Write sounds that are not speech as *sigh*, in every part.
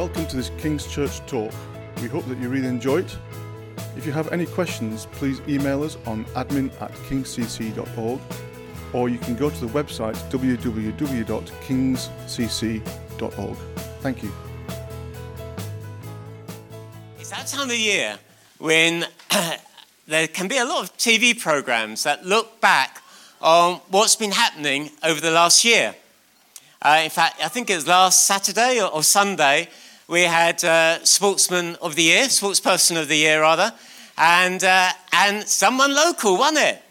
Welcome to this King's Church talk. We hope that you really enjoy it. If you have any questions, please email us on admin at kingscc.org or you can go to the website www.kingscc.org. Thank you. It's that time of year when *clears throat* there can be a lot of TV programs that look back on what's been happening over the last year. Uh, in fact, I think it was last Saturday or, or Sunday, we had uh, Sportsman of the Year, Sportsperson of the Year, rather, and, uh, and someone local won it.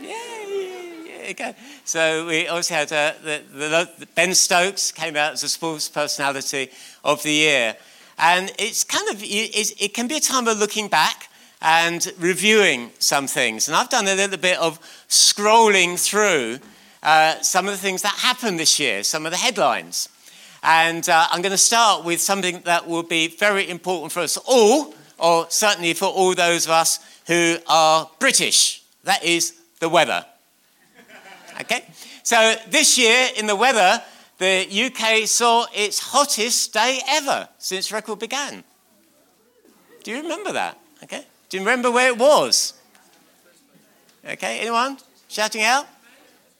Yeah. So we also had uh, the, the, the, Ben Stokes came out as a sports personality of the year. And it's kind of, it can be a time of looking back and reviewing some things. And I've done a little bit of scrolling through uh, some of the things that happened this year, some of the headlines. And uh, I'm going to start with something that will be very important for us all, or certainly for all those of us who are British. That is the weather. *laughs* Okay? So this year in the weather, the UK saw its hottest day ever since record began. Do you remember that? Okay. Do you remember where it was? Okay, anyone shouting out?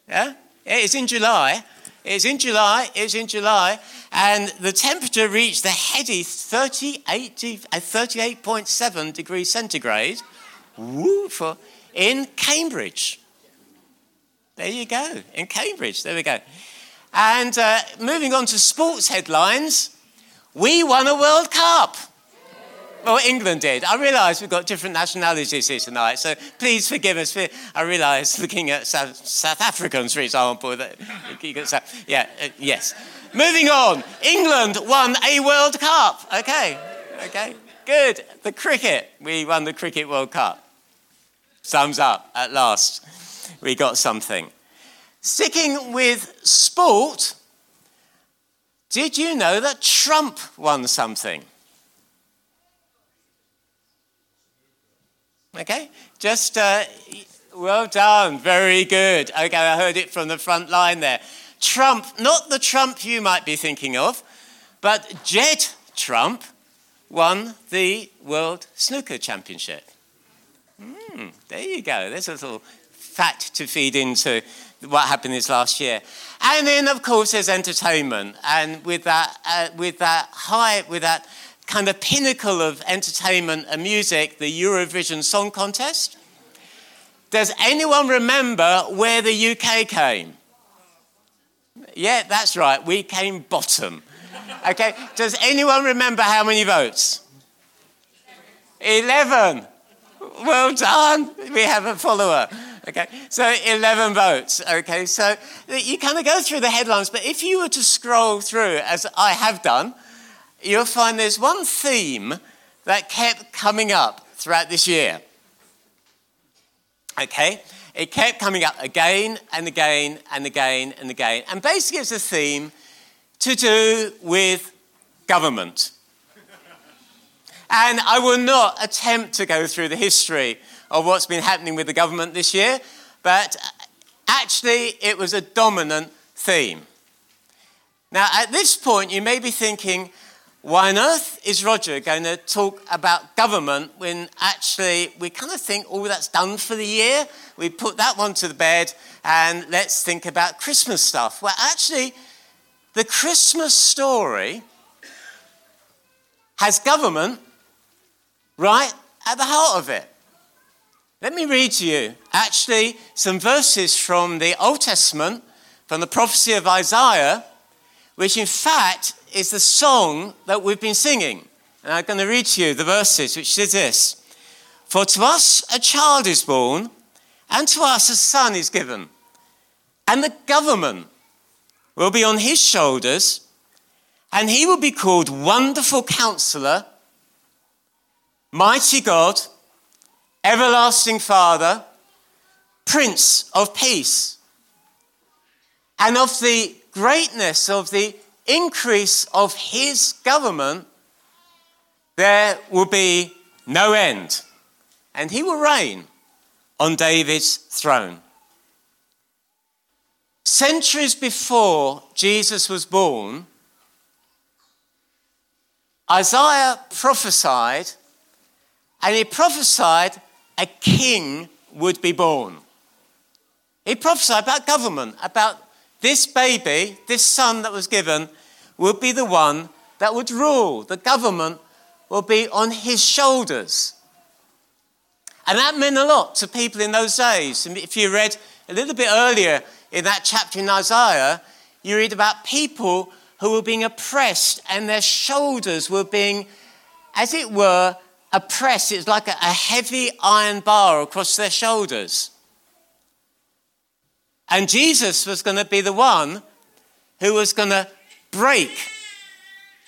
Yeah? It's in July. It's in July. It's in July. And the temperature reached the heady 38, 38.7 uh, degrees centigrade woo, for, in Cambridge. There you go, in Cambridge. There we go. And uh, moving on to sports headlines, we won a World Cup. Well, England did. I realise we've got different nationalities here tonight, so please forgive us. For, I realise looking at South, South, Africans, for example, that yeah, uh, yes. Moving on, England won a World Cup. Okay, okay, good. The cricket, we won the Cricket World Cup. Thumbs up at last. We got something. Sticking with sport, did you know that Trump won something? Okay, just uh, well done, very good. Okay, I heard it from the front line there. Trump, not the Trump you might be thinking of, but Judd Trump won the World Snooker Championship. Mm, there you go. There's a little fact to feed into what happened this last year. And then, of course, there's entertainment. And with that, uh, with that high, with that kind of pinnacle of entertainment and music, the Eurovision Song Contest. Does anyone remember where the UK came? Yeah, that's right, we came bottom. Okay, does anyone remember how many votes? 11. Well done, we have a follower. Okay, so 11 votes. Okay, so you kind of go through the headlines, but if you were to scroll through, as I have done, you'll find there's one theme that kept coming up throughout this year. Okay? It kept coming up again and again and again and again. And basically, it's a theme to do with government. and I will not attempt to go through the history of what's been happening with the government this year, but actually, it was a dominant theme. Now, at this point, you may be thinking, why on earth is Roger going to talk about government when actually we kind of think, oh, that's done for the year? We put that one to the bed and let's think about Christmas stuff. Well, actually, the Christmas story has government right at the heart of it. Let me read to you actually some verses from the Old Testament, from the prophecy of Isaiah, which in fact is the song that we've been singing. And I'm going to read to you the verses, which says this For to us a child is born, and to us a son is given, and the government will be on his shoulders, and he will be called Wonderful Counselor, Mighty God, Everlasting Father, Prince of Peace. And of the greatness of the increase of his government, there will be no end. And he will reign on David's throne. Centuries before Jesus was born, Isaiah prophesied, and he prophesied a king would be born. He prophesied about government, about this baby, this son that was given, would be the one that would rule. The government will be on his shoulders. And that meant a lot to people in those days. If you read a little bit earlier in that chapter in Isaiah, you read about people who were being oppressed and their shoulders were being, as it were, oppressed. It's like a heavy iron bar across their shoulders. And Jesus was going to be the one who was going to break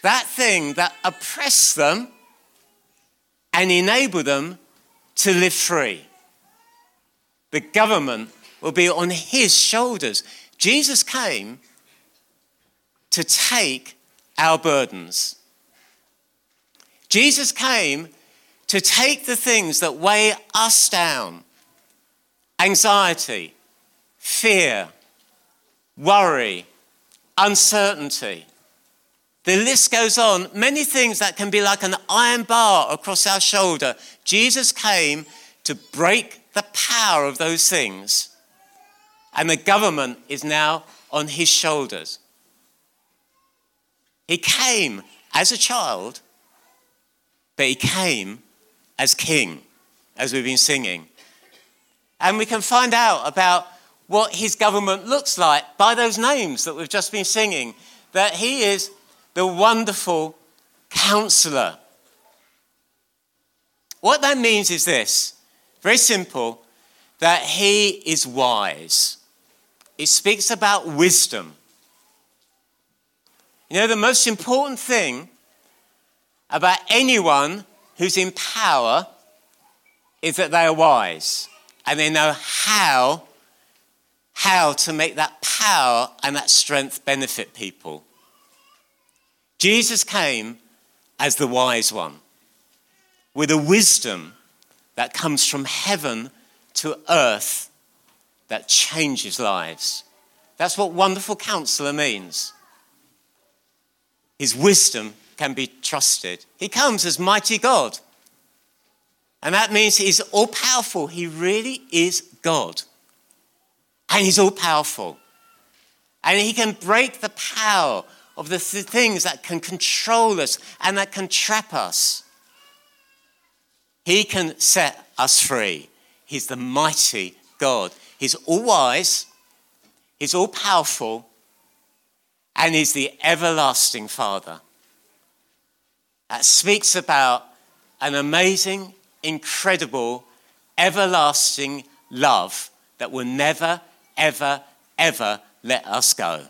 that thing that oppressed them and enable them to live free. The government will be on his shoulders. Jesus came to take our burdens. Jesus came to take the things that weigh us down anxiety, fear, worry, uncertainty. The list goes on. Many things that can be like an iron bar across our shoulder. Jesus came to break the power of those things. And the government is now on his shoulders. He came as a child, but he came as king, as we've been singing. And we can find out about what his government looks like by those names that we've just been singing. That he is the wonderful counselor. What that means is this very simple that he is wise. It speaks about wisdom. You know, the most important thing about anyone who's in power is that they are wise and they know how how to make that power and that strength benefit people. Jesus came as the wise one with a wisdom that comes from heaven to earth that changes lives. That's what wonderful counselor means. His wisdom can be trusted. He comes as mighty God. And that means he's all powerful. He really is God. And he's all powerful. And he can break the power of the th- things that can control us and that can trap us. He can set us free. He's the mighty God. He's all wise, he's all powerful, and he's the everlasting Father. That speaks about an amazing, incredible, everlasting love that will never, ever, ever let us go.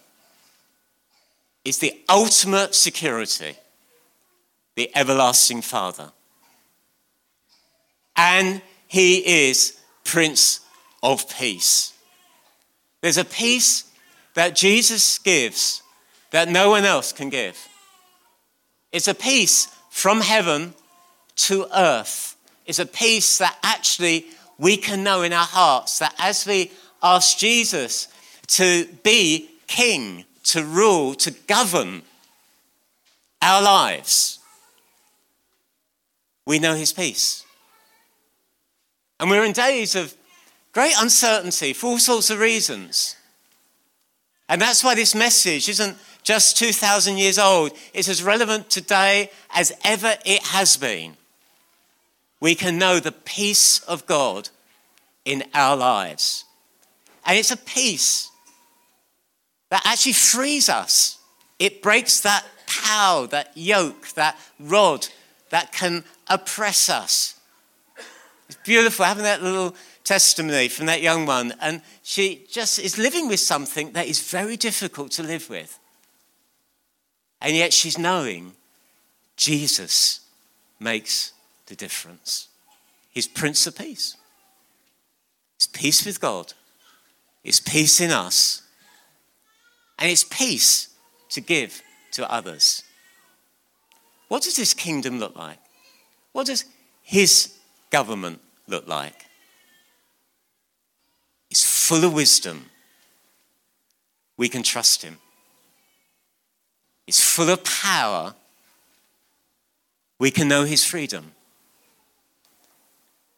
It's the ultimate security, the everlasting Father. And he is Prince of Peace. There's a peace that Jesus gives that no one else can give. It's a peace from heaven to earth. It's a peace that actually we can know in our hearts that as we ask Jesus to be king, to rule, to govern our lives, we know his peace. And we're in days of great uncertainty for all sorts of reasons. And that's why this message isn't just 2,000 years old, it's as relevant today as ever it has been. We can know the peace of God in our lives. And it's a peace that actually frees us. It breaks that power, that yoke, that rod that can oppress us. It's beautiful having that little testimony from that young one. And she just is living with something that is very difficult to live with. And yet she's knowing Jesus makes the difference. He's Prince of Peace. It's peace with God. It's peace in us. And it's peace to give to others. What does this kingdom look like? What does his government look like? It's full of wisdom. We can trust him. It's full of power. we can know his freedom.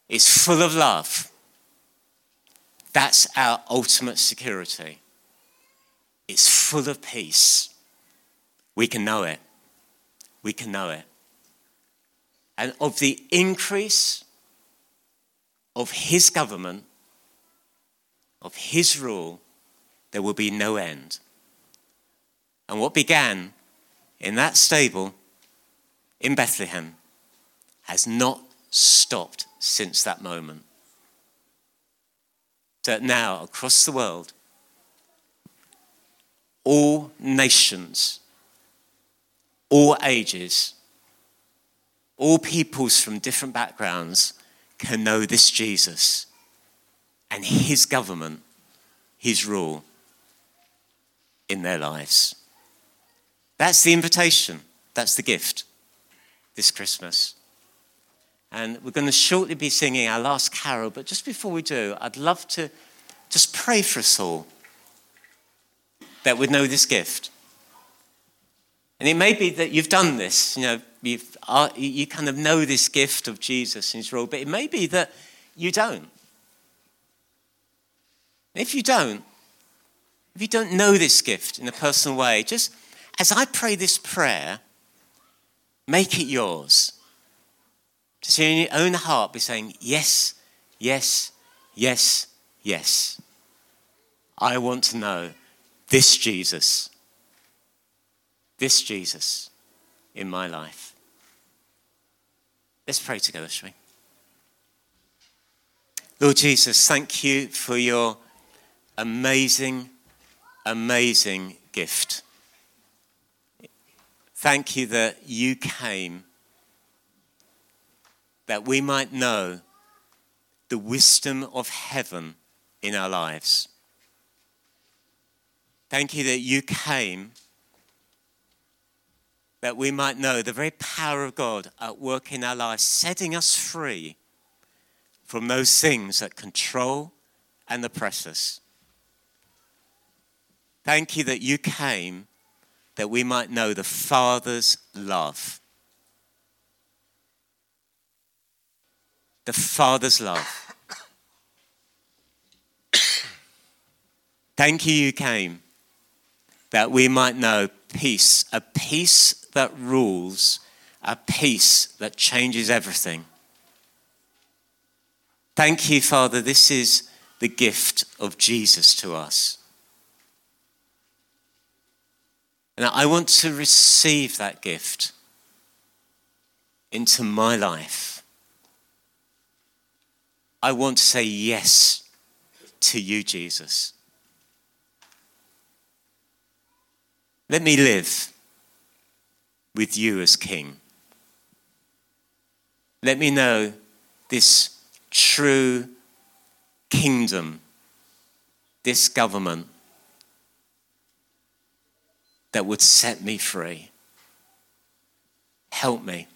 It's full of love. That's our ultimate security. It's full of peace. We can know it. We can know it. And of the increase of his government, of his rule, there will be no end. And what began in that stable in Bethlehem has not stopped since that moment. That now, across the world, all nations, all ages, all peoples from different backgrounds can know this Jesus and his government, his rule in their lives. That's the invitation, that's the gift this Christmas. And we're going to shortly be singing our last carol, but just before we do, I'd love to just pray for us all that would know this gift. And it may be that you've done this, you know, you've, uh, you kind of know this gift of Jesus and his role, but it may be that you don't. If you don't, if you don't know this gift in a personal way, just as I pray this prayer, Make it yours. Just in your own heart be saying, Yes, yes, yes, yes. I want to know this Jesus, this Jesus in my life. Let's pray together, shall we? Lord Jesus, thank you for your amazing, amazing gift. Thank you that you came that we might know the wisdom of heaven in our lives. Thank you that you came that we might know the very power of God at work in our lives, setting us free from those things that control and oppress us. Thank you that you came that we might know the Father's love. The Father's love. Thank you, you came, that we might know peace, a peace that rules, a peace that changes everything. Thank you, Father. This is the gift of Jesus to us. And I want to receive that gift into my life. I want to say yes to you, Jesus. Let me live with you as King. Let me know this true kingdom, this government that would set me free. Help me.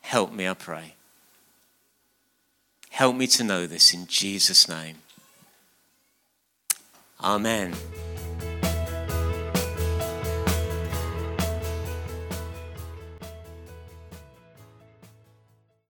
Help me, I pray. Help me to know this in Jesus' name. Amen.